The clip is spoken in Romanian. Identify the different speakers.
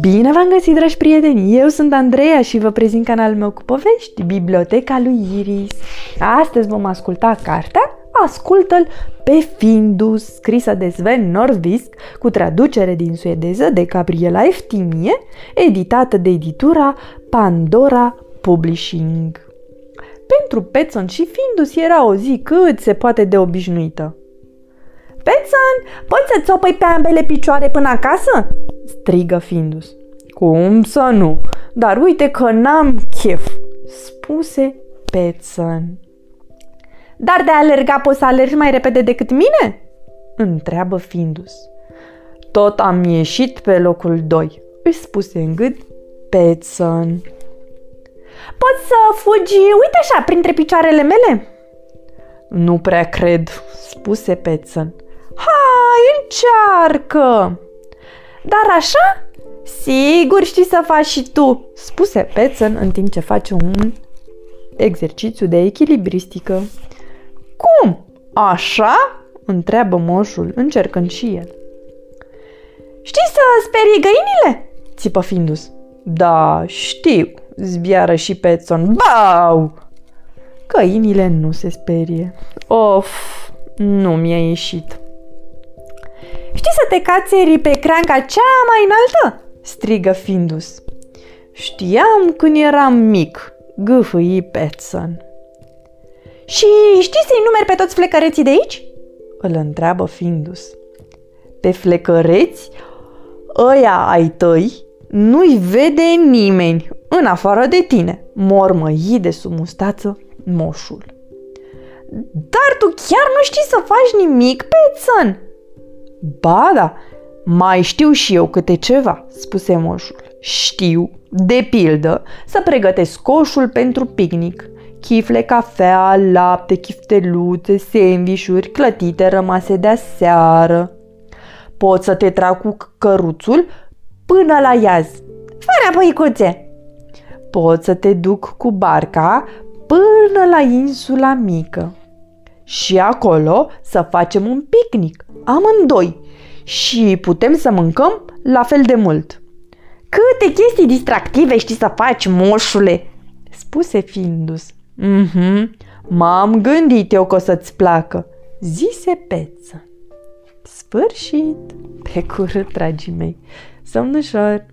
Speaker 1: Bine v-am găsit, dragi prieteni! Eu sunt Andreea și vă prezint canalul meu cu povești, Biblioteca lui Iris. Astăzi vom asculta cartea Ascultă-l pe Findus, scrisă de Sven Nordvisk, cu traducere din suedeză de Gabriela Eftimie, editată de editura Pandora Publishing. Pentru Petson și Findus era o zi cât se poate de obișnuită.
Speaker 2: Petson, poți să-ți opăi pe ambele picioare până acasă?
Speaker 1: strigă Findus. Cum să nu? Dar uite că n-am chef, spuse Petson.
Speaker 2: Dar de a alerga poți să alergi mai repede decât mine?
Speaker 1: întreabă Findus. Tot am ieșit pe locul 2, își spuse în gât Petson.
Speaker 2: Poți să fugi, uite așa, printre picioarele mele?
Speaker 1: Nu prea cred, spuse Petson. Hai, încearcă!
Speaker 2: Dar așa? Sigur știi să faci și tu, spuse Petson în timp ce face un
Speaker 1: exercițiu de echilibristică.
Speaker 2: Cum?
Speaker 1: Așa? întreabă moșul, încercând și el.
Speaker 2: Știi să sperii găinile?
Speaker 1: țipă Findus. Da, știu, zbiară și Petson. Bau! Găinile nu se sperie. Of, nu mi-a ieșit.
Speaker 2: Știi să te cațeri pe creanca cea mai înaltă? strigă Findus.
Speaker 1: Știam când eram mic, gâfâi Petson.
Speaker 2: Și știți să-i numeri pe toți flecăreții de aici?
Speaker 1: Îl întreabă Findus. Pe flecăreți? Ăia ai tăi nu-i vede nimeni, în afară de tine, mormăi de sub mustață moșul.
Speaker 2: Dar tu chiar nu știi să faci nimic, Petson?
Speaker 1: Ba da, mai știu și eu câte ceva, spuse moșul. Știu, de pildă, să pregătesc coșul pentru picnic. Chifle, cafea, lapte, chifteluțe, sandvișuri, clătite rămase de aseară. Pot să te trag cu căruțul până la iaz.
Speaker 2: Fără băicuțe!
Speaker 1: Pot să te duc cu barca până la insula mică. Și acolo să facem un picnic, amândoi, și putem să mâncăm la fel de mult.
Speaker 2: Câte chestii distractive știi să faci, moșule,
Speaker 1: spuse Findus. Mhm, m-am gândit eu că o să-ți placă, zise Peță. Sfârșit! Pe curând, dragii mei! Somn ușor!